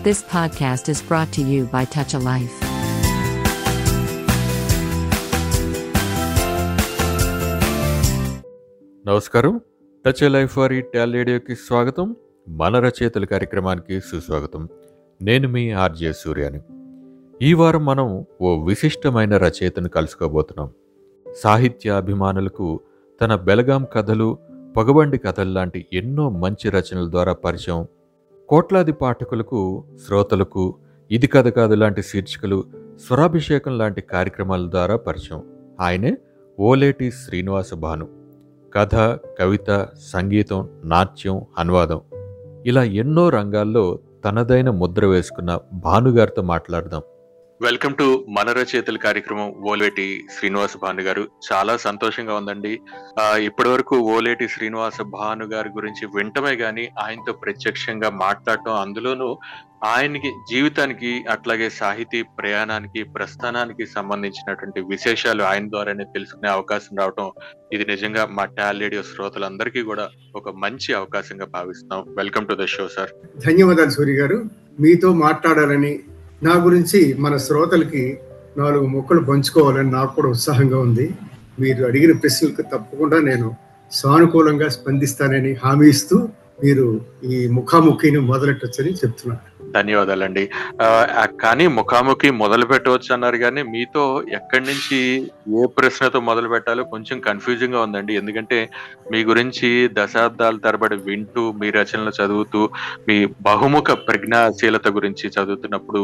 This podcast is brought to you by Touch a Life. నమస్కారం. Touch life వారి ట్యాల్ రేడియోకి స్వాగతం. మన రచయితల కార్యక్రమానికి సుస్వాగతం. నేను మీ ఆర్జే సూర్యాని. ఈ వారం మనం ఓ విశిష్టమైన రచయితను కలుసుకోబోతున్నాం. సాహిత్య అభిమానులకు తన బెలగాం కథలు పగబండి కథలు లాంటి ఎన్నో మంచి రచనల ద్వారా పరిచయం కోట్లాది పాఠకులకు శ్రోతలకు ఇది కథ కాదు లాంటి శీర్షికలు స్వరాభిషేకం లాంటి కార్యక్రమాల ద్వారా పరిచయం. ఆయనే ఓలేటి శ్రీనివాస భాను. కథ కవిత సంగీతం నాట్యం అనువాదం. ఇలా ఎన్నో రంగాల్లో తనదైన ముద్ర వేసుకున్న భానుగారితో మాట్లాడదాం. వెల్కమ్ టు మన రచయితల కార్యక్రమం ఓలేటి శ్రీనివాస భాను గారు. చాలా సంతోషంగా ఉందండి. ఇప్పటి వరకు ఓలేటి శ్రీనివాస భాను గారి గురించి వింటమే గాని ఆయనతో ప్రత్యక్షంగా మాట్లాడటం అందులోనూ ఆయనకి జీవితానికి అట్లాగే సాహితీ ప్రయాణానికి ప్రస్థానానికి సంబంధించినటువంటి విశేషాలు ఆయన ద్వారానే తెలుసుకునే అవకాశం రావటం ఇది నిజంగా మా టాల్ రేడియో శ్రోతలందరికీ కూడా ఒక మంచి అవకాశంగా భావిస్తున్నాం. Welcome to the show sir. ధన్యవాదాలు సూర్య గారు. మీతో మాట్లాడాలని నా గురించి మన శ్రోతలకి నాలుగు మొక్కలు పంచుకోవాలని నాకు కూడా ఉత్సాహంగా ఉంది. మీరు అడిగిన ప్రశ్నలకు తప్పకుండా నేను సానుకూలంగా స్పందిస్తానని హామీ ఇస్తూ మీరు ఈ ముఖాముఖిని మొదలెట్టొచ్చని చెప్తున్నాను. ధన్యవాదాలండి. కానీ ముఖాముఖి మొదలు పెట్టవచ్చు అన్నారు కానీ మీతో ఎక్కడి నుంచి ఏ ప్రశ్నతో మొదలు పెట్టాలో కొంచెం కన్ఫ్యూజింగ్గా ఉందండి. ఎందుకంటే మీ గురించి దశాబ్దాల తరబడి వింటూ మీ రచనలు చదువుతూ మీ బహుముఖ ప్రజ్ఞాశీలత గురించి చదువుతున్నప్పుడు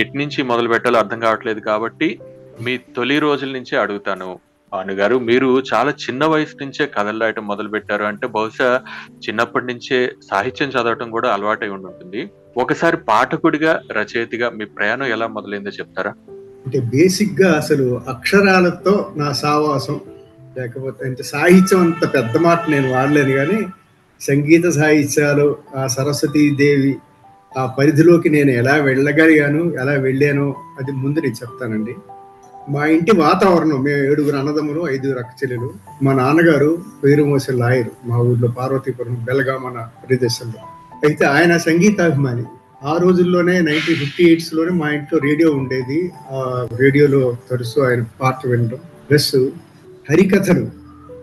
ఎటు నుంచి మొదలు పెట్టాలో అర్థం కావట్లేదు కాబట్టి మీ తొలి రోజుల నుంచే అడుగుతాను. భాను గారు మీరు చాలా చిన్న వయసు నుంచే కథలు రాయటం మొదలు పెట్టారు అంటే బహుశా చిన్నప్పటి నుంచే సాహిత్యం చదవటం కూడా అలవాటై ఉంటుంది ఒకసారి పాఠకుడిగా రచయితగా మీ ప్రయాణం ఎలా మొదలైందో చెప్తారా? అంటే బేసిక్గా అసలు అక్షరాలతో నా సావాసం లేకపోతే అంటే సాహిత్యం అంత పెద్ద మాట నేను వాడలేను కానీ సంగీత సాహిత్యాలు ఆ సరస్వతీ దేవి ఆ పరిధిలోకి నేను ఎలా వెళ్ళగలిగాను ఎలా వెళ్ళాను అది ముందు నేను చెప్తానండి. మా ఇంటి వాతావరణం మేము ఏడుగురు అన్నదమ్ములు ఐదుగురు అక్కచెల్లెలు మా నాన్నగారు పేరుమోసే లాయర్ మా ఊర్లో పార్వతీపురం బెలగా మన ప్రదేశంలో. అయితే ఆయన సంగీతాభిమాని. ఆ రోజుల్లోనే నైన్టీన్ ఫిఫ్టీ ఎయిట్స్లోనే మా ఇంట్లో రేడియో ఉండేది. ఆ రేడియోలో తరచు ఆయన పాట వినడం. ప్లస్ హరికథలు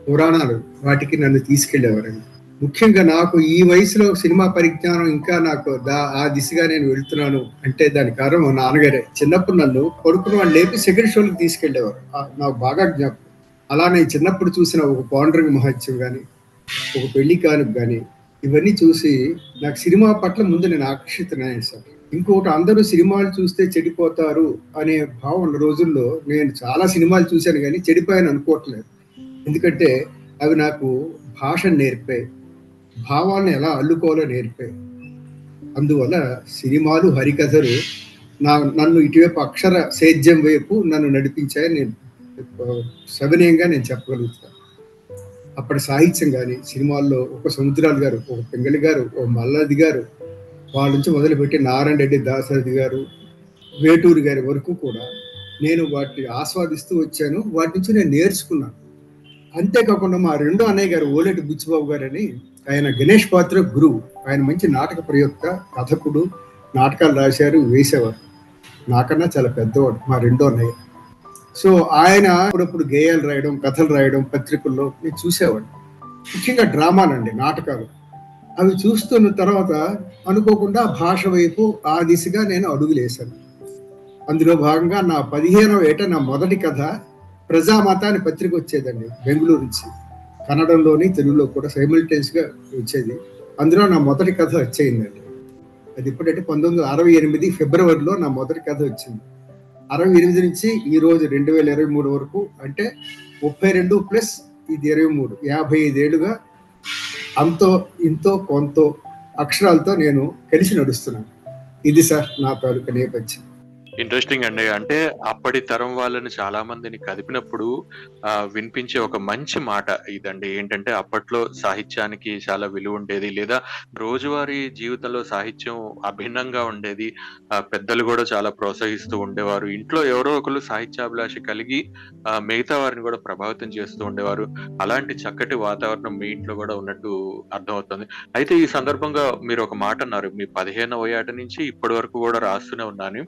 పురాణాలు వాటికి నన్ను తీసుకెళ్ళేవారండి. ముఖ్యంగా నాకు ఈ వయసులో సినిమా పరిజ్ఞానం ఇంకా నాకు దా ఆ దిశగా నేను వెళ్తున్నాను అంటే దాని కారణం మా నాన్నగారే. చిన్నప్పుడు నన్ను కొడుకును వాళ్ళు లేపి సెకండ్ షోలకు తీసుకెళ్ళేవారు. నాకు బాగా జ్ఞాపకం. అలా నేను చిన్నప్పుడు చూసిన ఒక పౌండరింగ్ మహత్యం కానీ ఒక పెళ్ళి కానుక కానీ ఇవన్నీ చూసి నాకు సినిమా పట్ల ముందు నేను ఆకర్షితనయ్యాను సార్. ఇంకొకటి అందరూ సినిమాలు చూస్తే చెడిపోతారు అనే భావం రోజుల్లో నేను చాలా సినిమాలు చూశాను కానీ చెడిపోయాను అనుకోవట్లేదు. ఎందుకంటే అవి నాకు భాషను నేర్పాయి భావాలను ఎలా అల్లుకోవాలో నేర్పాయి. అందువల్ల సినిమాలు హరికథలు నా నన్ను ఇటువైపు అక్షర సేద్యం వైపు నన్ను నడిపించాయని నేను సవినయంగా నేను చెప్పగలుగుతాను. అప్పటి సాహిత్యం కానీ సినిమాల్లో ఒక సముద్రాలు గారు ఒక పెంగళి గారు ఒక మల్లాది గారు వాళ్ళ నుంచి మొదలుపెట్టి నారాయణ రెడ్డి దాసరథి గారు వేటూరు గారి వరకు కూడా నేను వాటిని ఆస్వాదిస్తూ వచ్చాను. వాటి నుంచి నేను నేర్చుకున్నాను. అంతేకాకుండా మా రెండో అన్నయ్య గారు ఓలేటి బుచ్చిబాబు గారు అని ఆయన గణేష్ పాత్ర గురువు. ఆయన మంచి నాటక ప్రయోక్త కథకుడు నాటకాలు రాశారు వేసేవారు. నాకన్నా చాలా పెద్దవాడు మా రెండో అన్నయ్య. సో ఆయన అప్పుడప్పుడు గేయాలు రాయడం కథలు రాయడం పత్రికల్లో నేను చూసేవాడు ముఖ్యంగా డ్రామాలండి నాటకాలు. అవి చూస్తున్న తర్వాత అనుకోకుండా భాష వైపు ఆ దిశగా నేను అడుగులేశాను. అందులో భాగంగా నా పదిహేనవ ఏట నా మొదటి కథ ప్రజామాత అని పత్రిక వచ్చేదండి బెంగళూరు నుంచి. కన్నడంలోని తెలుగులో కూడా సైమిల్టేన్స్గా వచ్చేది. అందులో నా మొదటి కథ వచ్చేయిందండి. అది ఇప్పుడంటే పంతొమ్మిది వందల అరవై ఎనిమిది ఫిబ్రవరిలో నా మొదటి కథ వచ్చింది. అరవై ఎనిమిది నుంచి ఈ రోజు రెండు వేల ఇరవై మూడు వరకు అంటే ముప్పై రెండు ప్లస్ ఇది ఇరవై మూడు. యాభై ఐదేళ్ళుగా అంతో ఇంతో కొంతో అక్షరాలతో నేను కలిసి నడుస్తున్నాను. ఇది సార్ నా తాలూకా నేపథ్యం. ఇంట్రెస్టింగ్ అండి. అంటే అప్పటి తరం వాళ్ళని చాలా మందిని కదిపినప్పుడు ఆ, వినిపించే ఒక మంచి మాట ఇదండి. ఏంటంటే అప్పట్లో సాహిత్యానికి చాలా విలువ ఉండేది లేదా రోజువారీ జీవితంలో సాహిత్యం అభిన్నంగా ఉండేది. పెద్దలు కూడా చాలా ప్రోత్సహిస్తూ ఉండేవారు. ఇంట్లో ఎవరో ఒకరు సాహిత్యాభిలాష కలిగి మిగతా వారిని కూడా ప్రభావితం చేస్తూ ఉండేవారు. అలాంటి చక్కటి వాతావరణం మీ ఇంట్లో కూడా ఉన్నట్టు అర్థమవుతుంది. అయితే ఈ సందర్భంగా మీరు ఒక మాట అన్నారు మీ పదిహేనవ ఏట నుంచి ఇప్పటి వరకు కూడా రాస్తూనే ఉన్నాను.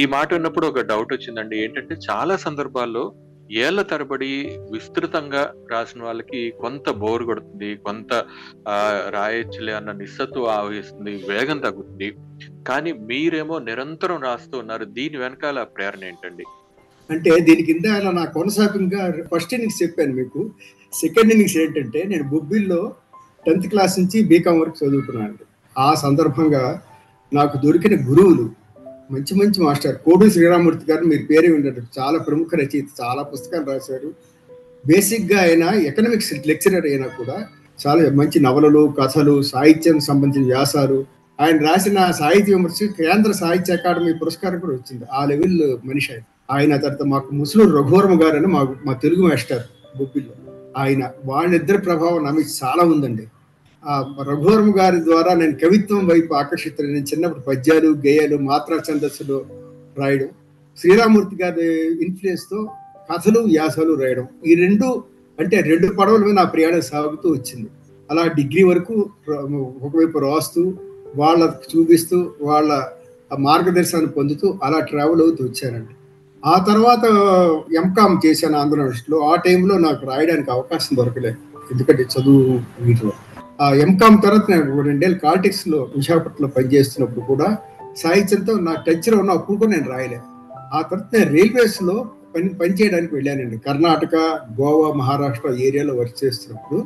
ఈ మాట ఉన్నప్పుడు ఒక డౌట్ వచ్చిందండి. ఏంటంటే చాలా సందర్భాల్లో ఏళ్ళ తరబడి విస్తృతంగా రాసిన వాళ్ళకి కొంత బోర్ కొడుతుంది కొంత రాయచ్చులే రాయొచ్చులే అన్న నిస్సత్వం ఆవహిస్తుంది వేగం తగ్గుతుంది. కానీ మీరేమో నిరంతరం రాస్తూ ఉన్నారు. దీని వెనకాల ప్రేరణ ఏంటండి? అంటే దీని కింద అలా నా కొనసాగంగా ఫస్ట్ ఇన్నింగ్స్ చెప్పాను మీకు. సెకండ్ ఇన్నింగ్స్ ఏంటంటే నేను బొబ్బిల్లో టెన్త్ క్లాస్ నుంచి బీకామ్ వరకు చదువుకున్నాను ఆ సందర్భంగా నాకు దొరికిన గురువులు మంచి మంచి మాస్టర్. కోడు శ్రీరామూర్తి గారు మీరు పేరు విన్నారు చాలా ప్రముఖ రచయిత చాలా పుస్తకాలు రాశారు. బేసిక్గా ఆయన ఎకనామిక్స్ లెక్చరర్ అయినా కూడా చాలా మంచి నవలలు కథలు సాహిత్యం సంబంధించిన వ్యాసాలు. ఆయన రాసిన సాహిత్య విమర్శ కేంద్ర సాహిత్య అకాడమీ పురస్కారం కూడా వచ్చింది. ఆ లెవెల్ మనిషి ఆయన. ఆయన తర్వాత మాకు ముసలూరు రఘువర్మ గారు అని మా మా తెలుగు మాస్టర్ బొబ్బిల్లో ఆయన వాళ్ళిద్దరి ప్రభావం నా చాలా ఉందండి. రఘువర్మ గారి ద్వారా నేను కవిత్వం వైపు ఆకర్షితులు నేను చిన్నప్పుడు పద్యాలు గేయాలు మాత్రా ఛందస్సులు రాయడం శ్రీరామూర్తి గారి ఇన్ఫ్లుయెన్స్తో కథలు వ్యాసాలు రాయడం ఈ రెండు అంటే రెండు పడవల మీద నా ప్రయాణం సాగుతూ వచ్చింది. అలా డిగ్రీ వరకు ఒకవైపు రాస్తూ వాళ్ళ చూపిస్తూ వాళ్ళ మార్గదర్శనాన్ని పొందుతూ అలా ట్రావెల్ అవుతూ వచ్చానండి. ఆ తర్వాత ఎంకామ్ చేశాను ఆంధ్ర యూనివర్సిటీలో ఆ టైంలో నాకు రాయడానికి అవకాశం దొరకలేదు. ఎందుకంటే చదువు వీటిలో. ఆ ఎంకామ్ తర్వాత నేను రెండేళ్ళు కాలిటిక్స్లో విశాఖపట్నంలో పనిచేస్తున్నప్పుడు కూడా సాహిత్యంతో నా టచ్లో ఉన్న అప్పుడు కూడా నేను రాయలేదు. ఆ తర్వాత నేను రైల్వేస్లో పని పనిచేయడానికి వెళ్ళానండి. కర్ణాటక గోవా మహారాష్ట్ర ఏరియాలో వర్క్ చేస్తున్నప్పుడు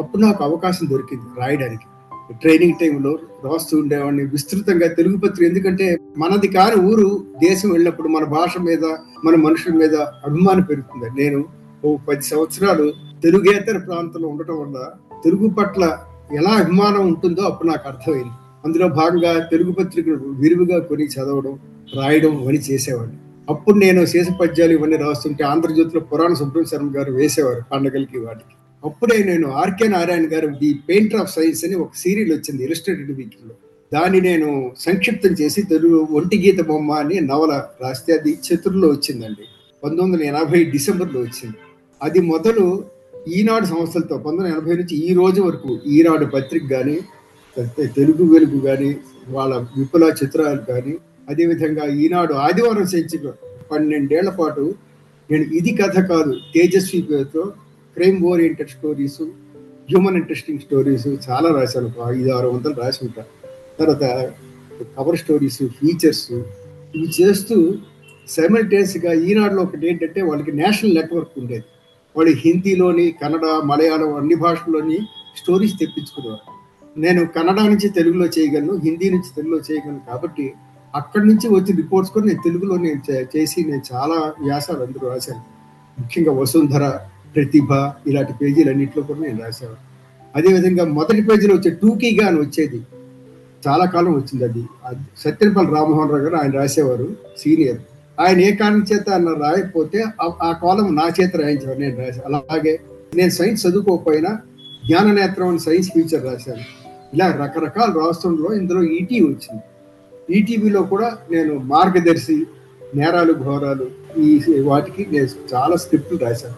అప్పుడు నాకు అవకాశం దొరికింది రాయడానికి. ట్రైనింగ్ టైంలో రాస్తూ ఉండేవాడిని విస్తృతంగా తెలుగు పత్రిక ఎందుకంటే మనది కాని ఊరు దేశం వెళ్ళినప్పుడు మన భాష మీద మన మనుషుల మీద అభిమానం పెరుగుతుంది. నేను ఓ పది సంవత్సరాలు తెలుగేతర ప్రాంతంలో ఉండటం వల్ల తెలుగు పట్ల ఎలా అభిమానం ఉంటుందో అప్పుడు నాకు అర్థమైంది. అందులో భాగంగా తెలుగు పత్రికలు విరివిగా కొని చదవడం రాయడం ఇవన్నీ చేసేవాడిని. అప్పుడు నేను శేష పద్యాలు ఇవన్నీ రాస్తుంటే ఆంధ్రజ్యోతిలో పురాణ సుబ్రహ్మణ్య శర్మ గారు వేసేవారు పండగలకి వాటికి. అప్పుడే నేను ఆర్కే నారాయణ గారు ది పెయింటర్ ఆఫ్ సైన్స్ అని ఒక సీరియల్ వచ్చింది ఇలస్ట్రేటెడ్ వీక్లో దాన్ని నేను సంక్షిప్తం చేసి తెలుగు ఒంటి గీత బొమ్మ అని నవల రాస్తే అది చతుర్లో వచ్చిందండి. పంతొమ్మిది వందల ఎనభై డిసెంబర్లో వచ్చింది. అది మొదలు ఈనాడు సంస్థలతో పంతొమ్మిది ఎనభై నుంచి ఈ రోజు వరకు ఈనాడు పత్రిక కానీ తెలుగు వెలుగు కానీ వాళ్ళ విపుల చిత్రాలు కానీ అదేవిధంగా ఈనాడు ఆదివారం సంచిక పన్నెండేళ్ళ పాటు నేను ఇది కథ కాదు తేజస్వి పేరుతో crime oriented stories human interesting stories చాలా రాశాను ఒక ఐదు ఆరు వందలు రాసి ఉంటా. తర్వాత కవర్ స్టోరీస్ ఫీచర్స్ ఇవి చేస్తూ గా ఈనాడులో ఒకటి ఏంటంటే వాళ్ళకి నేషనల్ నెట్వర్క్ ఉండేది. వాళ్ళు హిందీలోని కన్నడ మలయాళం అన్ని భాషల్లోని స్టోరీస్ తెప్పించుకునేవారు. నేను కన్నడ నుంచి తెలుగులో చేయగలను హిందీ నుంచి తెలుగులో చేయగలను కాబట్టి అక్కడి నుంచి వచ్చి రిపోర్ట్స్ కూడా నేను తెలుగులో నేను చే- చేసి నేను చాలా వ్యాసాలు అందరూ రాశాను. ముఖ్యంగా వసుంధర ప్రతిభ ఇలాంటి పేజీలు అన్నింటిలో కూడా నేను రాశాను అదేవిధంగా మొదటి పేజీలో వచ్చే టూకీగా అని వచ్చేది. చాలా కాలం వచ్చింది అది. అది సత్యనపల్లి రామ్మోహన్ రావు గారు ఆయన రాసేవారు సీనియర్. ఆయన ఏ కారణం చేత అన్న రాయకపోతే ఆ- కాలం నా చేత రాయించాను నేను రాశాను అలాగే నేను సైన్స్ చదువుకోకపోయినా జ్ఞాన నేత్రం అని సైన్స్ ఫీచర్ రాశాను. ఇలా రకరకాల రాష్ట్రంలో ఇందులో ఈటీ వచ్చింది. ఈటీవీలో కూడా నేను మార్గదర్శి నేరాలు ఘోరాలు ఈ వాటికి నేను చాలా స్క్రిప్ట్లు రాశాను.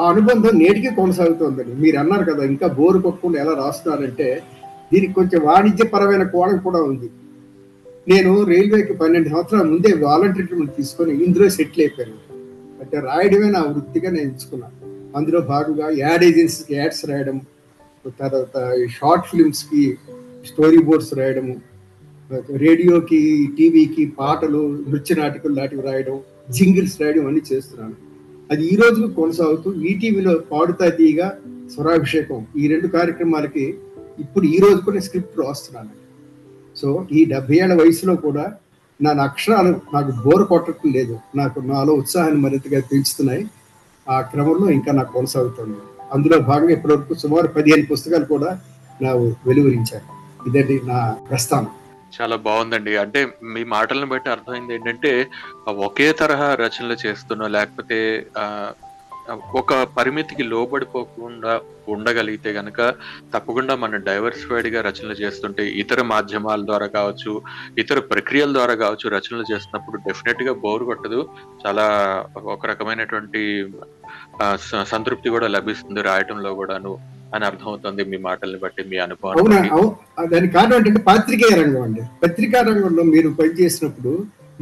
ఆ అనుబంధం నేటికి కొనసాగుతుందండి. మీరు అన్నారు కదా ఇంకా బోరు కొట్టుకుండా ఎలా రాస్తున్నారంటే దీనికి కొంచెం వాణిజ్యపరమైన కోణం కూడా ఉంది. నేను రైల్వేకి పన్నెండు సంవత్సరాల ముందే వాలంటీర్ ట్రీట్మెంట్ తీసుకొని ఇందులో సెటిల్ అయిపోయాను. అంటే రాయడమే నా వృత్తిగా నేను ఎంచుకున్నాను అందులో భాగంగా యాడ్ ఏజెన్సీకి యాడ్స్ రాయడం తర్వాత షార్ట్ ఫిల్మ్స్కి స్టోరీ బోర్డ్స్ రాయడము రేడియోకి టీవీకి పాటలు నృత్య నాటకాలు లాంటివి రాయడం జింగిల్స్ రాయడం అన్ని చేస్తున్నాను. అది ఈ రోజు కొనసాగుతూ ఈటీవీలో పాడుతా తీయగా స్వరాభిషేకం. ఈ రెండు కార్యక్రమాలకి ఇప్పుడు ఈ రోజు కూడా స్క్రిప్ట్ రాస్తున్నాను. సో ఈ డెబ్బై ఏళ్ళ వయసులో కూడా నా అక్షరాలు నాకు బోర్ కొట్టడం లేదు. నాకు నాలో ఉత్సాహాన్ని మరింతగా పెంచుతున్నాయి. ఆ క్రమంలో ఇంకా నాకు కొనసాగుతుంది. అందులో భాగంగా ఇప్పటివరకు సుమారు పదిహేను పుస్తకాలు కూడా నా వెలువరించాను ఇదండి నా ప్రస్థానం. చాలా బాగుందండి. అంటే మీ మాటలను బట్టి అర్థమైంది ఏంటంటే ఒకే తరహా రచనలు చేస్తున్నా లేకపోతే ఒక పరిమితికి లోబడిపోకుండా ఉండగలిగితే గనక తప్పకుండా మనం డైవర్సిఫైడ్గా రచనలు చేస్తుంటే ఇతర మాధ్యమాల ద్వారా కావచ్చు ఇతర ప్రక్రియల ద్వారా కావచ్చు రచనలు చేస్తున్నప్పుడు డెఫినెట్గా బోర్ కొట్టదు. చాలా ఒక రకమైనటువంటి సంతృప్తి కూడా లభిస్తుంది రాయటంలో కూడాను అని అర్థమవుతుంది మీ మాటల్ని బట్టి మీ అనుభవం దానికి కారణం ఏంటంటే పాత్రికేయ రంగం అండి. పత్రికా రంగంలో మీరు పనిచేసినప్పుడు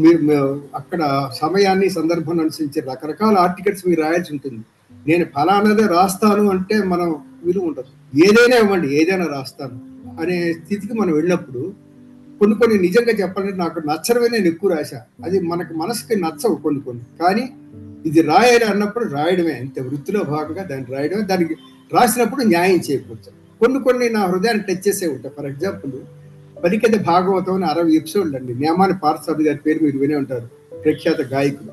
మీరు అక్కడ సమయాన్ని సందర్భాన్ని అనుసరించి రకరకాల ఆర్టికల్స్ మీరు రాయాల్సి ఉంటుంది. నేను ఫలానాదే రాస్తాను అంటే మనం విలువ ఉండదు. ఏదైనా ఇవ్వండి ఏదైనా రాస్తాను అనే స్థితికి మనం వెళ్ళినప్పుడు కొన్ని కొన్ని నిజంగా చెప్పాలంటే నాకు నచ్చడమే నేను ఎక్కువ రాశా. అది మనకు మనసుకి నచ్చవు కొన్ని కొన్ని. కానీ ఇది రాయాలి అన్నప్పుడు రాయడమే. అంతే వృత్తిలో భాగంగా దాన్ని రాయడమే. దానికి రాసినప్పుడు న్యాయం చేయకూడదు కొన్ని కొన్ని నా హృదయాన్ని టచ్ చేసే ఉంటాయి. ఫర్ ఎగ్జాంపుల్ పలికెద భాగవతం అని అరవై ఎపిసోడ్లు అండి నియమాని పార్థసారథి గారి పేరు మీరు వినే ఉంటారు. ప్రఖ్యాత గాయకుడు.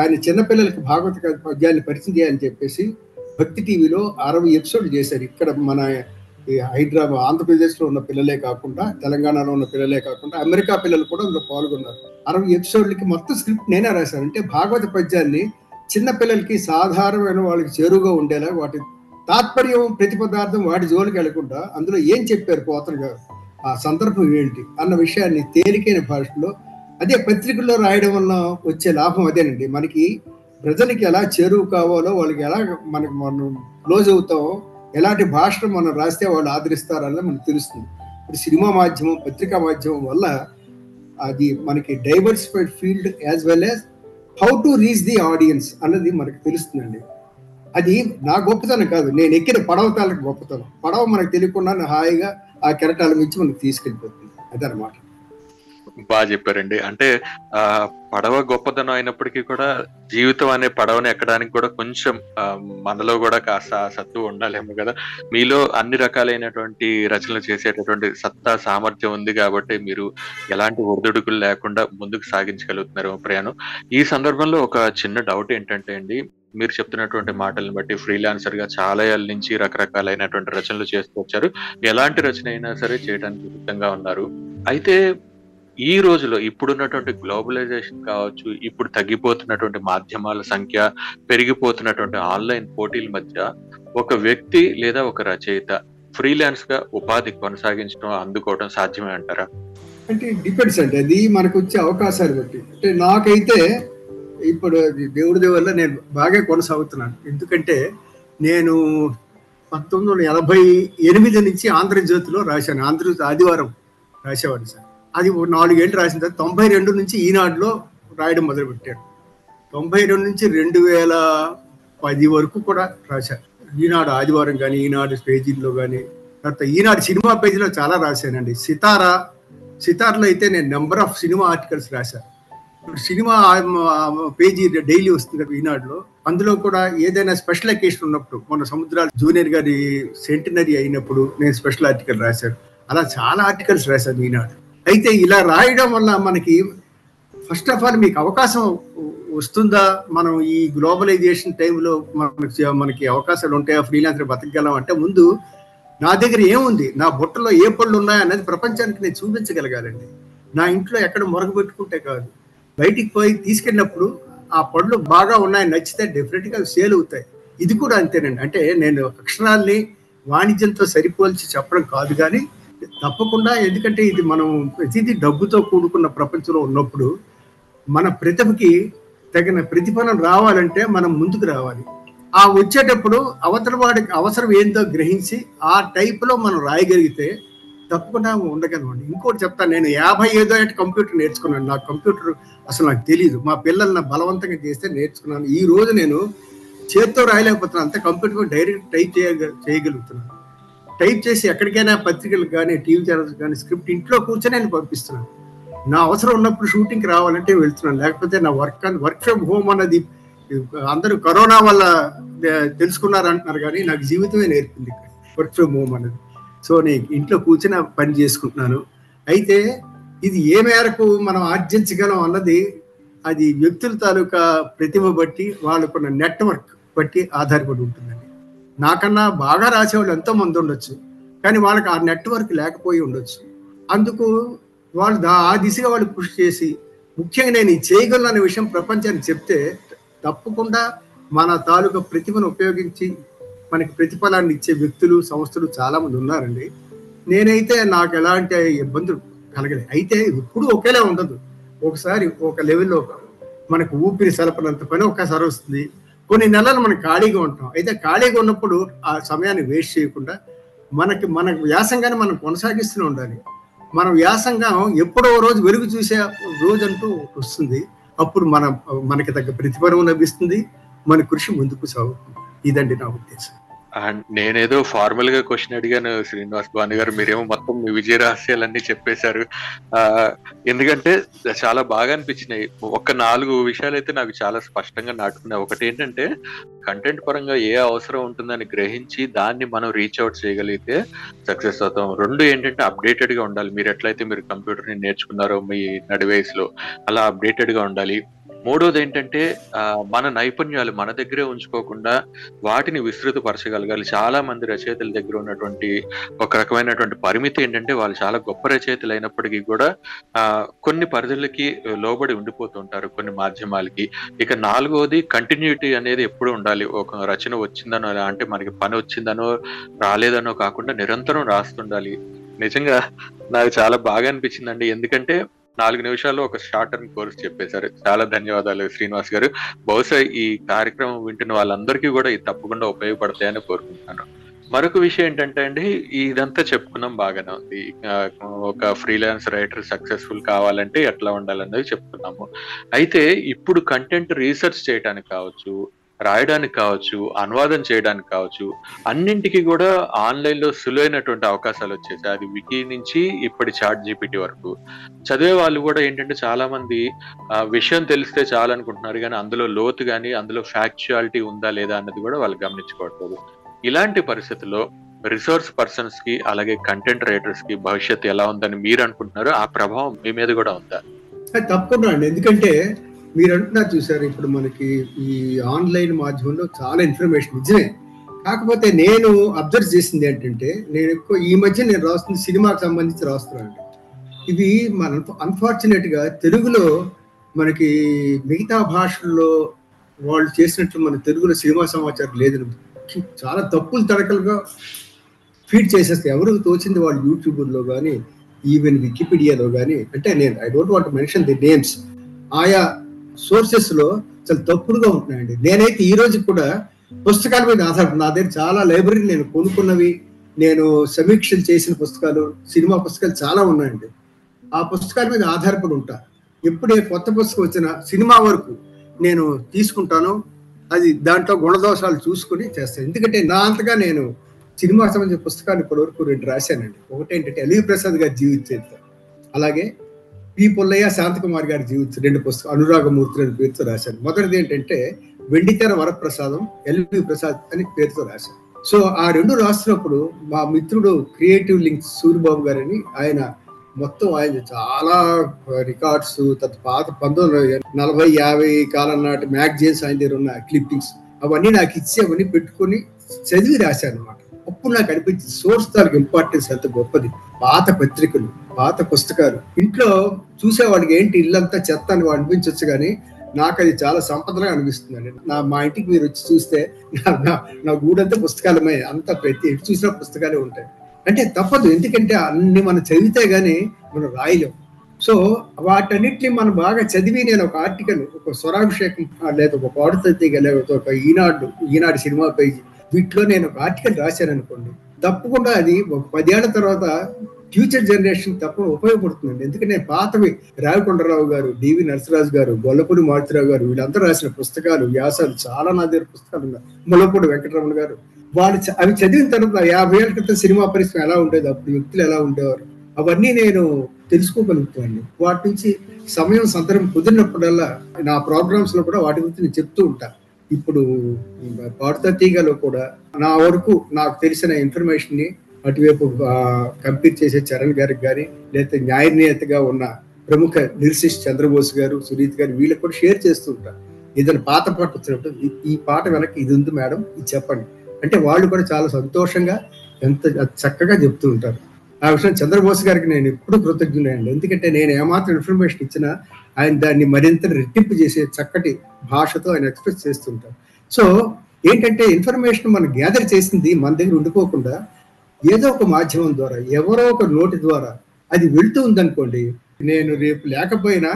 ఆయన చిన్నపిల్లలకి భాగవత పద్యాన్ని పరిచయం చేయాలని చెప్పేసి భక్తి టీవీలో అరవై ఎపిసోడ్లు చేశారు. ఇక్కడ మన హైదరాబాద్ ఆంధ్రప్రదేశ్లో ఉన్న పిల్లలే కాకుండా తెలంగాణలో ఉన్న పిల్లలే కాకుండా అమెరికా పిల్లలు కూడా అందులో పాల్గొన్నారు. అరవై ఎపిసోడ్లకి మొత్తం స్క్రిప్ట్ నేనే రాశాను. అంటే భాగవత పద్యాన్ని చిన్న పిల్లలకి సాధారణమైన వాళ్ళకి చేరువుగా ఉండేలా వాటి తాత్పర్యం ప్రతి పదార్థం వాటి జోలికి వెళ్ళకుండా అందులో ఏం చెప్పారు పోతలు గారు? ఆ సందర్భం ఏంటి అన్న విషయాన్ని తేలికైన భాషలో అదే పత్రికల్లో రాయడం వల్ల వచ్చే లాభం అదేనండి. మనకి ప్రజలకి ఎలా చేరువు కావాలో వాళ్ళకి ఎలా మనకి మనం క్లోజ్ అవుతామో ఎలాంటి భాషను మనం రాస్తే వాళ్ళు ఆదరిస్తారని మనకు తెలుస్తుంది. ఇప్పుడు సినిమా మాధ్యమం పత్రికా మాధ్యమం వల్ల అది మనకి diversified field as well as how to reach the audience అన్నది మనకు తెలుస్తుందండి. అది నా గొప్పతనం కాదు. నేను ఎక్కిన పడవ తాలకు గొప్పతనం. పడవ మనకు తెలియకుండా హాయిగా ఆ కెరటాల మించి మనకు తీసుకెళ్ళిపోతుంది. అదనమాట బాగా చెప్పారండి. అంటే ఆ పడవ గొప్పతనం అయినప్పటికీ కూడా జీవితం అనే పడవని ఎక్కడానికి కూడా కొంచెం మనలో కూడా కాస్త సత్తు ఉండాలేమో కదా. మీలో అన్ని రకాలైనటువంటి రచనలు చేసేటటువంటి సత్తా సామర్థ్యం ఉంది కాబట్టి మీరు ఎలాంటి ఒడిదుడుకులు లేకుండా ముందుకు సాగించగలుగుతున్నారు ప్రయాణం. ఈ సందర్భంలో ఒక చిన్న డౌట్ ఏంటంటే అండి మీరు చెప్తున్నటువంటి మాటలను బట్టి ఫ్రీలాన్సర్గా చాలా ఏళ్ళ నుంచి రకరకాలైనటువంటి రచనలు చేస్తూ వచ్చారు. ఎలాంటి రచన అయినా సరే చేయడానికి సిద్ధంగా ఉన్నారు. అయితే ఈ రోజులో ఇప్పుడున్నటువంటి గ్లోబలైజేషన్ కావచ్చు ఇప్పుడు తగ్గిపోతున్నటువంటి మాధ్యమాల సంఖ్య పెరిగిపోతున్నటువంటి ఆన్లైన్ పోటీల మధ్య ఒక వ్యక్తి లేదా ఒక రచయిత ఫ్రీలాన్స్గా ఉపాధి కొనసాగించడం అందుకోవడం సాధ్యమే అంటారా? అంటే డిపెండ్స్ అండి. అది మనకు వచ్చే అవకాశాలు బట్టి. అంటే నాకైతే ఇప్పుడు దేవుడి వల్ల నేను బాగా కొనసాగుతున్నాను. ఎందుకంటే నేను పంతొమ్మిది వందల ఎనభై ఎనిమిది నుంచి ఆంధ్రజ్యోతిలో రాశాను. ఆంధ్రజ్యోతి ఆదివారం రాసేవాడిని సార్. అది నాలుగేళ్ళు రాసిన తర్వాత తొంభై రెండు నుంచి ఈనాడులో రాయడం మొదలుపెట్టాను. తొంభై రెండు నుంచి రెండు వేల పది వరకు కూడా రాశాను ఈనాడు ఆదివారం కానీ ఈనాడు పేజీల్లో కానీ తర్వాత ఈనాడు సినిమా పేజీలో చాలా రాశానండి. సితారా సితార్లో అయితే నేను నెంబర్ ఆఫ్ సినిమా ఆర్టికల్స్ రాశాను ఇప్పుడు సినిమా పేజీ డైలీ వస్తుంది కదా ఈనాడులో. అందులో కూడా ఏదైనా స్పెషల్ ఎకేషన్ ఉన్నప్పుడు మన సముద్రాలు జూనియర్ గారి సెంటినరీ అయినప్పుడు నేను స్పెషల్ ఆర్టికల్ రాశాను. అలా చాలా ఆర్టికల్స్ రాశాను ఈనాడు. అయితే ఇలా రాయడం వల్ల మనకి ఫస్ట్ ఆఫ్ ఆల్ మీకు అవకాశం వస్తుందా? మనం ఈ గ్లోబలైజేషన్ టైంలో మనకి మనకి అవకాశాలు ఉంటాయా? ఫ్రీలాన్సర్ బతకగలం అంటే ముందు నా దగ్గర ఏముంది? నా బుట్టలో ఏ పళ్ళు ఉన్నాయా? అనేది ప్రపంచానికి నేను చూపించగలగాలండి. నా ఇంట్లో ఎక్కడ మొరగ పెట్టుకుంటే కాదు. బయటికి పోయి తీసుకెళ్ళినప్పుడు ఆ పళ్ళు బాగా ఉన్నాయి నచ్చితే డెఫినెట్గా సేల్ అవుతాయి. ఇది కూడా అంతేనండి. అంటే నేను అక్షరాల్ని వాణిజ్యంతో సరిపోల్చి చెప్పడం కాదు కానీ తప్పకుండా ఎందుకంటే ఇది మనం ప్రతిదీ డబ్బుతో కూడుకున్న ప్రపంచంలో ఉన్నప్పుడు మన ప్రతిభకి తగిన ప్రతిఫలం రావాలంటే మనం ముందుకు రావాలి. ఆ వచ్చేటప్పుడు అవతల వాడికి అవసరం ఏందో గ్రహించి ఆ టైప్లో మనం రాయగలిగితే తప్పకుండా ఉండగలమండి ఇంకోటి చెప్తాను నేను యాభై ఐదో ఏట కంప్యూటర్ నేర్చుకున్నాను. నాకు కంప్యూటర్ అసలు నాకు తెలియదు మా పిల్లల్ని బలవంతంగా చేస్తే నేర్చుకున్నాను. ఈ రోజు నేను చేత్తో రాయలేకపోతున్నాను. అంతే కంప్యూటర్ డైరెక్ట్ టైప్ చేయగ చేయగలుగుతున్నాను. టైప్ చేసి ఎక్కడికైనా పత్రికలు కానీ టీవీ ఛానల్స్ కానీ స్క్రిప్ట్ ఇంట్లో కూర్చొని నేను పంపిస్తున్నాను. నా అవసరం ఉన్నప్పుడు షూటింగ్కి రావాలంటే వెళ్తున్నాను. లేకపోతే నా వర్క్ వర్క్ ఫ్రమ్ హోమ్ అన్నది అందరూ కరోనా వల్ల తెలుసుకున్నారు అంటున్నారు కానీ నాకు జీవితమే నేర్పింది వర్క్ ఫ్రమ్ హోమ్ అన్నది. సో నేను ఇంట్లో కూర్చొని పని చేసుకుంటున్నాను. అయితే ఇది ఏ మేరకు మనం ఆర్జించగలం అన్నది అది వ్యక్తుల తాలూకా ప్రతిభ బట్టి వాళ్ళకున్న నెట్వర్క్ బట్టి ఆధారపడి ఉంటుందండి. నాకన్నా బాగా రాసేవాళ్ళు ఎంతో మంది ఉండొచ్చు కానీ వాళ్ళకి ఆ నెట్వర్క్ లేకపోయి ఉండొచ్చు. అందుకు వాళ్ళు దా ఆ దిశగా వాళ్ళు కృషి చేసి ముఖ్యంగా నేను ఈ చేయగలను అనే విషయం ప్రపంచానికి చెప్తే తప్పకుండా మన తాలూకా ప్రతిభను ఉపయోగించి మనకి ప్రతిఫలాన్ని ఇచ్చే వ్యక్తులు సంస్థలు చాలా మంది ఉన్నారండి. నేనైతే నాకు ఎలాంటి ఇబ్బందులు కలగలేదు అయితే ఎప్పుడు ఒకేలా ఉండదు. ఒకసారి ఒక లెవెల్లో మనకు ఊపిరి సలపనంత పని ఒకసారి వస్తుంది. కొన్ని నెలలు మనం ఖాళీగా ఉంటాం. అయితే ఖాళీగా ఉన్నప్పుడు ఆ సమయాన్ని వేస్ట్ చేయకుండా మనకి మన వ్యాసంగాన్ని మనం కొనసాగిస్తూనే ఉండాలి. మన వ్యాసంగం ఎప్పుడో రోజు వెలుగు చూసే రోజు అంటూ వస్తుంది. అప్పుడు మన మనకి తగ్గ ప్రతిఫలం లభిస్తుంది. మన కృషి ముందుకు సాగుతుంది. ఇదండి నా ఉద్దేశం. అండ్ నేనేదో ఫార్మల్గా క్వశ్చన్ అడిగాను శ్రీనివాస్ భాను గారు మీరేమో మొత్తం మీ విజయ రహస్యాలన్నీ చెప్పేశారు. ఆ, ఎందుకంటే చాలా బాగా అనిపించినాయి. ఒక నాలుగు విషయాలు అయితే నాకు చాలా స్పష్టంగా నాటుకున్నాయి. ఒకటి ఏంటంటే కంటెంట్ పరంగా ఏ అవసరం ఉంటుందని గ్రహించి దాన్ని మనం రీచ్ అవుట్ చేయగలిగితే సక్సెస్ అవుతాం. రెండు ఏంటంటే అప్డేటెడ్గా ఉండాలి. మీరు ఎట్లయితే మీరు కంప్యూటర్ని నేర్చుకున్నారో మీ నడి వయసులో అలా అప్డేటెడ్గా ఉండాలి. మూడోది ఏంటంటే మన నైపుణ్యాలు మన దగ్గరే ఉంచుకోకుండా వాటిని విస్తృతపరచగలగాలి. చాలా మంది రచయితల దగ్గర ఉన్నటువంటి ఒక రకమైనటువంటి పరిమితి ఏంటంటే వాళ్ళు చాలా గొప్ప రచయితలు అయినప్పటికీ కూడా కొన్ని పరిధులకి లోబడి ఉండిపోతుంటారు కొన్ని మాధ్యమాలకి. ఇక నాలుగవది కంటిన్యూటీ అనేది ఎప్పుడు ఉండాలి. ఒక రచన వచ్చిందనో అంటే మనకి పని వచ్చిందనో రాలేదనో కాకుండా నిరంతరం రాస్తుండాలి. నిజంగా నాకు చాలా బాగా అనిపించిందండి. ఎందుకంటే నాలుగు నిమిషాల్లో ఒక షార్ట్ టర్మ్ కోర్స్ చెప్పేశారు. చాలా ధన్యవాదాలు శ్రీనివాస్ గారు. బహుశా ఈ కార్యక్రమం వింటున్న వాళ్ళందరికీ కూడా ఇది తప్పకుండా ఉపయోగపడతాయని కోరుకుంటున్నాను. మరొక విషయం ఏంటంటే అండి ఇదంతా చెప్పుకున్నాం బాగానే ఉంది. ఒక ఫ్రీలాన్స్ రైటర్ సక్సెస్ఫుల్ కావాలంటే ఎట్లా ఉండాలన్నది చెప్పుకున్నాము. అయితే ఇప్పుడు కంటెంట్ రీసెర్చ్ చేయడానికి కావచ్చు రాయడానికి కావచ్చు అనువాదం చేయడానికి కావచ్చు అన్నింటికి కూడా ఆన్లైన్లో సులువైనటువంటి అవకాశాలు వచ్చేసాయి. అది వికీ నుంచి ఇప్పటి చాట్ జీపీటీ వరకు. చదివే వాళ్ళు కూడా ఏంటంటే చాలా మంది విషయం తెలిస్తే చాలా అనుకుంటున్నారు కానీ అందులో లోతు కానీ అందులో ఫ్యాక్చువాలిటీ ఉందా లేదా అన్నది కూడా వాళ్ళు గమనించుకోవట్లేదు. ఇలాంటి పరిస్థితుల్లో రిసోర్స్ పర్సన్స్కి అలాగే కంటెంట్ రైటర్స్కి భవిష్యత్తు ఎలా ఉందని మీరు అనుకుంటున్నారు ఆ ప్రభావం మీ మీద కూడా ఉందా? తప్పకుండా అండి. ఎందుకంటే మీరు అంటున్నారు చూసారు ఇప్పుడు మనకి ఈ ఆన్లైన్ మాధ్యమంలో చాలా ఇన్ఫర్మేషన్ నిజమే. కాకపోతే నేను అబ్జర్వ్ చేసింది ఏంటంటే నేను ఎక్కువ ఈ మధ్య నేను రాస్తున్న సినిమాకి సంబంధించి రాస్తున్నాను ఇది మన అన్ఫార్చునేట్గా తెలుగులో మనకి మిగతా భాషల్లో వాళ్ళు చేసినట్టు మన తెలుగులో సినిమా సమాచారం లేదు చాలా తప్పులు తడకలుగా ఫీడ్ చేసేస్తే ఎవరికి తోచింది వాళ్ళు యూట్యూబ్లో కానీ ఈవెన్ వికీపీడియాలో కానీ అంటే నేను I don't want mention the names ఆయా సోర్సెస్లో చాలా తప్పుడుగా ఉంటున్నాయండి. నేనైతే ఈ రోజు కూడా పుస్తకాల మీద ఆధారపడి నా దగ్గర చాలా లైబ్రరీ నేను కొనుక్కున్నవి నేను సమీక్షలు చేసిన పుస్తకాలు సినిమా పుస్తకాలు చాలా ఉన్నాయండి. ఆ పుస్తకాల మీద ఆధారపడి ఉంటా. ఎప్పుడే కొత్త పుస్తకం వచ్చినా సినిమా వరకు నేను తీసుకుంటాను. అది దాంట్లో గుణదోషాలు చూసుకుని చేస్తాను. ఎందుకంటే నా అంతగా నేను సినిమా సంబంధించిన పుస్తకాలు ఇప్పటివరకు రెండు రాశానండి. ఒకటి ఏంటంటే ఎల్వి ప్రసాద్ గారి జీవిత చరిత్ర. అలాగే పి పుల్లయ్య శాంతకుమార్ గారి జీవిత రెండు పుస్తకం అనురాగమూర్తి అనే పేరుతో రాశారు. మొదటిది ఏంటంటే వెండితెర వరప్రసాదం ఎల్వి ప్రసాద్ అని పేరుతో రాశారు. సో ఆ రెండు రాస్తున్నప్పుడు మా మిత్రుడు క్రియేటివ్ లింక్స్ సూర్యబాబు గారని ఆయన మొత్తం ఆయన చాలా రికార్డ్స్ తత పాత పంతొమ్మిది నలభై యాభై కాలం నాటి మ్యాగజైన్స్ ఆయన దగ్గర ఉన్న క్లిప్పింగ్స్ అవన్నీ నాకు ఇచ్చి అవన్నీ పెట్టుకొని చదివి రాశాను అనమాట ఇప్పుడు నాకు అనిపించింది సోర్స్ దానికి ఇంపార్టెన్స్ ఎంత గొప్పది. పాత పత్రికలు పాత పుస్తకాలు. ఇంట్లో చూసేవాడికి ఏంటి ఇల్లంతా చెత్త అని అనిపించవచ్చు కానీ నాకు అది చాలా సంపదగా అనిపిస్తుందండి. నా మా ఇంటికి మీరు వచ్చి చూస్తే నా- నా- గూడంతా పుస్తకాలమే. అంత ప్రతి ఎటు చూసినా పుస్తకాలే ఉంటాయి. అంటే తప్పదు. ఎందుకంటే అన్ని మనం చదివితే గానీ మనం రాయలేం. సో వాటన్నిటిని మనం బాగా చదివి నేను ఒక ఆర్టికల్ ఒక స్వరాభిషేకం లేదా ఒక పాడుతీగా లేదా ఒక ఈనాడు ఈనాడు సినిమా పేజీ వీటిలో నేను ఒక ఆర్టికల్ రాశాను అనుకోండి తప్పకుండా అది ఒక పదేళ్ళ తర్వాత ఫ్యూచర్ జనరేషన్ తప్పకుండా ఉపయోగపడుతుందండి. ఎందుకంటే నేను పాతవి రావికొండరావు గారు డివి నరసరాజు గారు గొల్లపూడి మారుతిరావు గారు వీళ్ళందరూ రాసిన పుస్తకాలు వ్యాసాలు చాలా నా దగ్గర పుస్తకాలు ఉన్నాయి. ముల్లపూడి వెంకటరమణ గారు. వాళ్ళు చ- అవి చదివిన తర్వాత యాభై ఏళ్ళ క్రితం సినిమా పరిశ్రమ ఎలా ఉండేది అప్పుడు వ్యక్తులు ఎలా ఉండేవారు? అవన్నీ నేను తెలుసుకోగలుగుతాను వాటి నుంచి సమయం సందర్భం కుదిరినప్పుడల్లా నా ప్రోగ్రామ్స్లో కూడా వాటి గురించి నేను చెప్తూ ఉంటాను ఇప్పుడు భారత తీగలో కూడా నా వరకు నాకు తెలిసిన ఇన్ఫర్మేషన్ని అటువైపు కంప్లీట్ చేసే చరణ్ గారికి కానీ లేకపోతే న్యాయనేతగా ఉన్న ప్రముఖ నిర్శిష్ చంద్రబోస్ గారు సునీత్ గారు వీళ్ళకి కూడా షేర్ చేస్తూ ఉంటారు ఏదైనా పాత పాట వచ్చినప్పుడు "ఈ- ఈ పాట వెనక ఇది ఉంది మేడం ఇది చెప్పండి. అంటే వాళ్ళు కూడా చాలా సంతోషంగా ఎంత చక్కగా చెప్తూ ఉంటారు. ఆ విషయం చంద్రబోస్ గారికి నేను ఎప్పుడు కృతజ్ఞులండి ఎందుకంటే నేను ఏమాత్రం ఇన్ఫర్మేషన్ ఇచ్చినా ఆయన దాన్ని మరింత రెట్టింపు చేసే చక్కటి భాషతో ఆయన ఎక్స్ప్రెస్ చేస్తుంటారు సో ఏంటంటే ఇన్ఫర్మేషన్ మనం గ్యాదర్ చేసింది మన దగ్గర ఉండిపోకుండా ఏదో ఒక మాధ్యమం ద్వారా ఎవరో ఒక నోటి ద్వారా అది వెళ్తూ ఉందనుకోండి నేను రేపు లేకపోయినా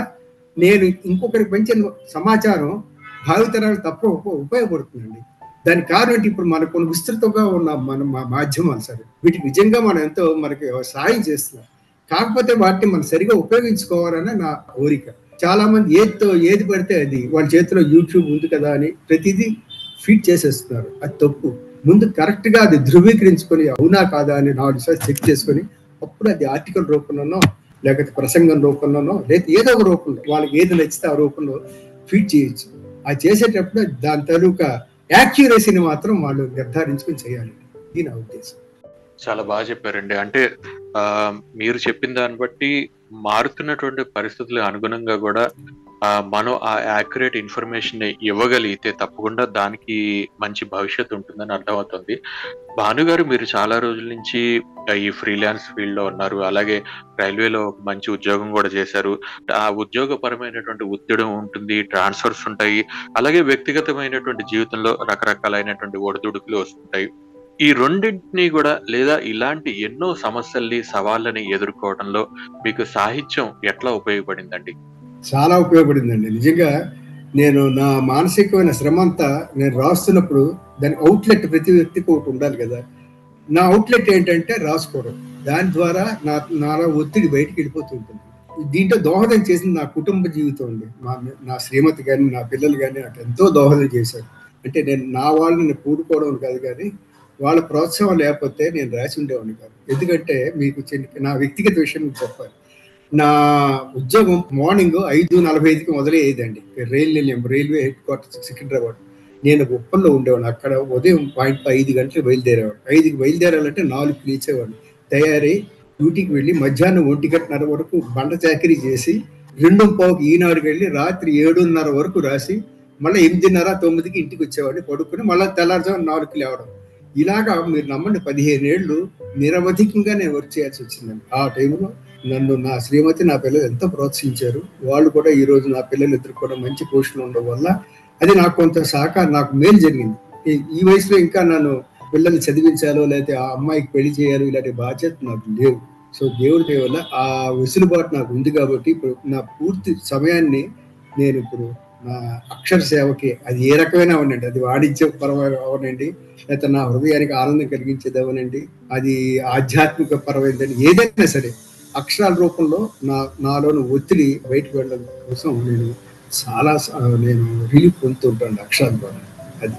నేను ఇంకొకరికి పెంచిన సమాచారం భావితరాలు తప్ప ఉపయోగపడుతుందండి. దానికి కారణం ఏంటి? ఇప్పుడు మనకు కొన్ని విస్తృతంగా ఉన్న మన మా- మాధ్యమాలు సరే వీటికి నిజంగా మనం ఎంతో మనకి సాయం చేస్తున్నాం కాకపోతే వాటిని మనం సరిగా ఉపయోగించుకోవాలనే నా కోరిక. చాలా మంది ఏదితో ఏది పడితే అది వాళ్ళ చేతిలో యూట్యూబ్ ఉంది కదా అని ప్రతిదీ ఫీడ్ చేసేస్తున్నారు. అది తప్పు. ముందు కరెక్ట్గా అది ధృవీకరించుకొని అవునా కాదా అని నాలుగు సార్లు చెక్ చేసుకొని అప్పుడు అది ఆర్టికల్ రూపంలోనో లేకపోతే ప్రసంగం రూపంలోనో లేదా ఏదో ఒక రూపంలో వాళ్ళకి ఏది నచ్చితే ఆ రూపంలో ఫీడ్ చేయొచ్చు. అది చేసేటప్పుడు దాని తాలూకా యాక్యురసీని మాత్రం వాళ్ళు నిర్ధారించుకుని చేయాలి. ఇది నా ఉద్దేశం. చాలా బాగా చెప్పారండి. అంటే ఆ, మీరు చెప్పిన దాన్ని బట్టి మారుతున్నటువంటి పరిస్థితులకు అనుగుణంగా కూడా మనం ఆ యాక్యురేట్ ఇన్ఫర్మేషన్ ఇవ్వగలిగితే తప్పకుండా దానికి మంచి భవిష్యత్తు ఉంటుందని అర్థమవుతుంది. భానుగారు మీరు చాలా రోజుల నుంచి ఈ ఫ్రీలాన్స్ ఫీల్డ్లో ఉన్నారు. అలాగే రైల్వేలో మంచి ఉద్యోగం కూడా చేశారు. ఆ ఉద్యోగపరమైనటువంటి ఒత్తిడం ఉంటుంది ట్రాన్స్ఫర్స్ ఉంటాయి. అలాగే వ్యక్తిగతమైనటువంటి జీవితంలో రకరకాలైనటువంటి ఒడిదుడుకులు వస్తుంటాయి. ఈ రెండింటినీ కూడా లేదా ఇలాంటి ఎన్నో సమస్యల్ని సవాళ్ళని ఎదుర్కోవడంలో మీకు సాహిత్యం ఎట్లా ఉపయోగపడిందండి? చాలా ఉపయోగపడిందండి. నిజంగా నేను నా మానసికమైన శ్రమ అంతా నేను రాస్తున్నప్పుడు దాని అవుట్లెట్ ప్రతి వ్యక్తికి ఒకటి ఉండాలి కదా. నా అవుట్లెట్ ఏంటంటే రాసుకోవడం. దాని ద్వారా నా నాలో ఒత్తిడి బయటికి వెళ్ళిపోతుంటుంది దీంట్లో దోహదం చేసింది నా కుటుంబ జీవితం అండి. మా నా శ్రీమతి కానీ నా పిల్లలు కానీ నాకు ఎంతో దోహదం చేశారు. అంటే నేను నా వాళ్ళని కూడుకోవడం కాదు కానీ వాళ్ళ ప్రోత్సాహం లేకపోతే నేను రాసి ఉండేవాడిని కాదు. ఎందుకంటే మీకు చిన్న నా వ్యక్తిగత విషయం మీకు చెప్పాలి. నా ఉద్యోగం మార్నింగ్ ఐదు నలభై ఐదుకి మొదలయ్యేదండి. Rail Nilayam railway headquarter Secunderabad. నేను ఉప్పల్లో ఉండేవాడిని. అక్కడ ఉదయం పాయింట్ ఐదు గంటలు బయలుదేరేవాడు ఐదుకి బయలుదేరాలంటే నాలుగు లేచేవాడిని. తయారై డ్యూటీకి వెళ్ళి మధ్యాహ్నం ఒంటిగంటన్నర వరకు బండ చాకరీ చేసి రెండు పావుకి ఈనాడుకి వెళ్ళి రాత్రి ఏడున్నర వరకు రాసి మళ్ళీ ఎనిమిదిన్నర తొమ్మిదికి ఇంటికి వచ్చేవాడిని. పడుకుని మళ్ళీ తెల్లారుజాము నాలుగుకి లేవడం. ఇలాగా మీరు నమ్మండి పదిహేను ఏళ్ళు నిరవధికంగా నేను వర్క్ చేయాల్సి వచ్చిందండి. ఆ టైంలో నన్ను నా శ్రీమతి నా పిల్లలు ఎంతో ప్రోత్సహించారు. వాళ్ళు కూడా ఈ రోజు నా పిల్లలు ఇద్దరు కూడా మంచి పోస్టులు ఉండడం వల్ల అది నాకు కొంత సహకారం నాకు మేలు జరిగింది. ఈ- ఈ వయసులో ఇంకా నన్ను పిల్లల్ని చదివించాలో లేకపోతే ఆ అమ్మాయికి పెళ్ళి చేయాలో ఇలాంటి బాధ్యత నాకు లేవు. సో దేవుడి దయ వల్ల ఆ వెసులుబాటు నాకు ఉంది కాబట్టి ఇప్పుడు నా పూర్తి సమయాన్ని నేను ఇప్పుడు నా అక్షర సేవకి అది ఏ రకమైన అవనండి అది వాణిజ్య పరమైన అవనండి లేకపోతే నా హృదయానికి ఆనందం కలిగించేది అవనండి అది ఆధ్యాత్మిక పరమైందండి ఏదైనా సరే అక్షరాల రూపంలో నా నాలోని ఒత్తిడి బయటకు వెళ్ళడం కోసం నేను చాలా నేను రిలీఫ్ పొందుతుంటాను అక్షరాల ద్వారా. అది.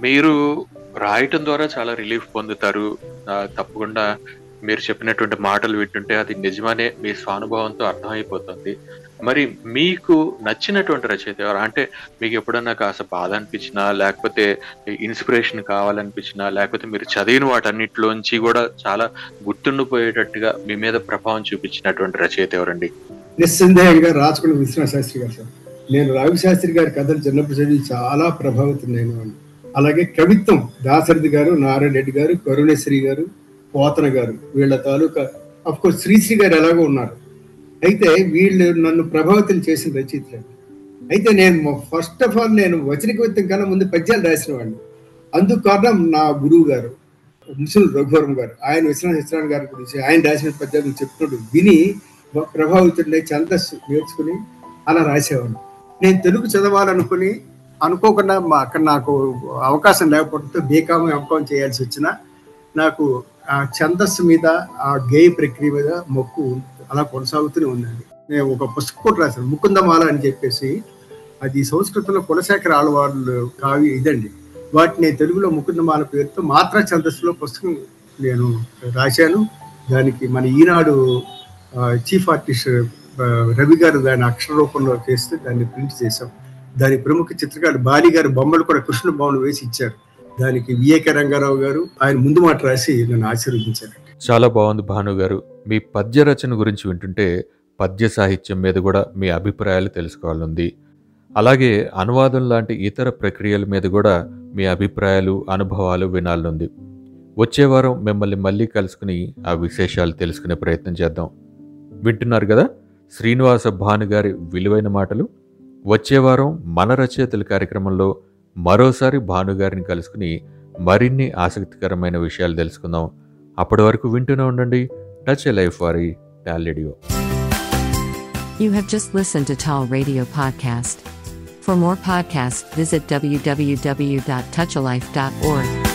మీరు రాయటం ద్వారా చాలా రిలీఫ్ పొందుతారు. తప్పకుండా మీరు చెప్పినటువంటి మాటలు వింటుంటే అది నిజమనే మీ స్వానుభవంతో అర్థమైపోతుంది. మరి మీకు నచ్చినటువంటి రచయిత ఎవరు? అంటే మీకు ఎప్పుడన్నా కాస్త బాధ అనిపించినా లేకపోతే ఇన్స్పిరేషన్ కావాలనిపించినా లేకపోతే మీరు చదివిన వాటన్నిటిలోంచి కూడా చాలా గుర్తుండిపోయేటట్టుగా మీ మీద ప్రభావం చూపించినటువంటి రచయిత ఎవరండి? నిస్సందేహంగా రాచుకున్న విశ్వనాథ శాస్త్రి గారు సార్. నేను రావి శాస్త్రి గారి కథలు చిన్నప్పుడు చదివి చాలా ప్రభావితం నేను అలాగే కవిత్వం దాశరథి గారు నారాయణ రెడ్డి గారు కరుణేశ్వరి గారు పోతన గారు వీళ్ళ తాలూకా అఫ్కోర్స్ శ్రీశ్రీ గారు ఎలాగో ఉన్నారు. అయితే వీళ్ళు నన్ను ప్రభావితం చేసిన రచయితలు అయితే నేను ఫస్ట్ ఆఫ్ ఆల్ నేను వచన కవిత్వం కన్నా ముందు పద్యాలు రాసిన వాడిని అందుకు కారణం నా గురువు గారు ముసులు రఘువరం గారు. ఆయన విశ్వనాథ సత్యనారాయణ గారి గురించి ఆయన రాసిన పద్యాలు చెప్తున్నాడు విని ప్రభావితుండే ఛందస్సు నేర్చుకుని అలా రాసేవాడిని. నేను తెలుగు చదవాలనుకుని అనుకోకుండా మా అక్కడ నాకు అవకాశం లేకపోవడంతో బీకామ్ ఎంకామ్ చేయాల్సి వచ్చిన నాకు ఆ ఛందస్సు మీద ఆ గేయ ప్రక్రియ మీద మొక్కు అలా కొనసాగుతూనే ఉందండి. నేను ఒక పుస్తకం కూడా రాశాను ముకుందమాల అని చెప్పేసి. అది సంస్కృతంలో కులశేఖర ఆళ్వార్లు కావి ఇదండి. వాటిని నేను తెలుగులో ముకుందమాల పేరుతో మాత్ర ఛందస్సులో పుస్తకం నేను రాశాను. దానికి మన ఈనాడు చీఫ్ ఆర్టిస్ట్ రవి గారు దాని అక్షర రూపంలో చేస్తే దాన్ని ప్రింట్ చేశాం. దాని ప్రముఖ చిత్రకారుడు బాలి గారు బొమ్మలు కూడా కృష్ణ భవన్ వేసి ఇచ్చారు. దానికి విఏకే రంగారావు గారు ఆయన ముందు మాట రాసి నన్ను ఆశీర్వదించారు చాలా బాగుంది భాను గారు. మీ పద్య రచన గురించి వింటుంటే పద్య సాహిత్యం మీద కూడా మీ అభిప్రాయాలు తెలుసుకోవాలనుంది. అలాగే అనువాదం లాంటి ఇతర ప్రక్రియల మీద కూడా మీ అభిప్రాయాలు అనుభవాలు వినాలనుంది. వచ్చే వారం మిమ్మల్ని మళ్ళీ కలుసుకుని ఆ విశేషాలు తెలుసుకునే ప్రయత్నం చేద్దాం. వింటున్నారు కదా? శ్రీనివాస భాను గారి విలువైన మాటలు. వచ్చే వారం మన రచయితల కార్యక్రమంలో మరోసారి భానుగారిని కలుసుకుని మరిన్ని ఆసక్తికరమైన విషయాలు తెలుసుకుందాం అప్పటి వరకు వింటూనే ఉండండి టచ్ ఎ లైఫ్ వారి టాలెడియో You have just listened to Tall Radio Podcast. For more podcasts, visit www.touchalife.org.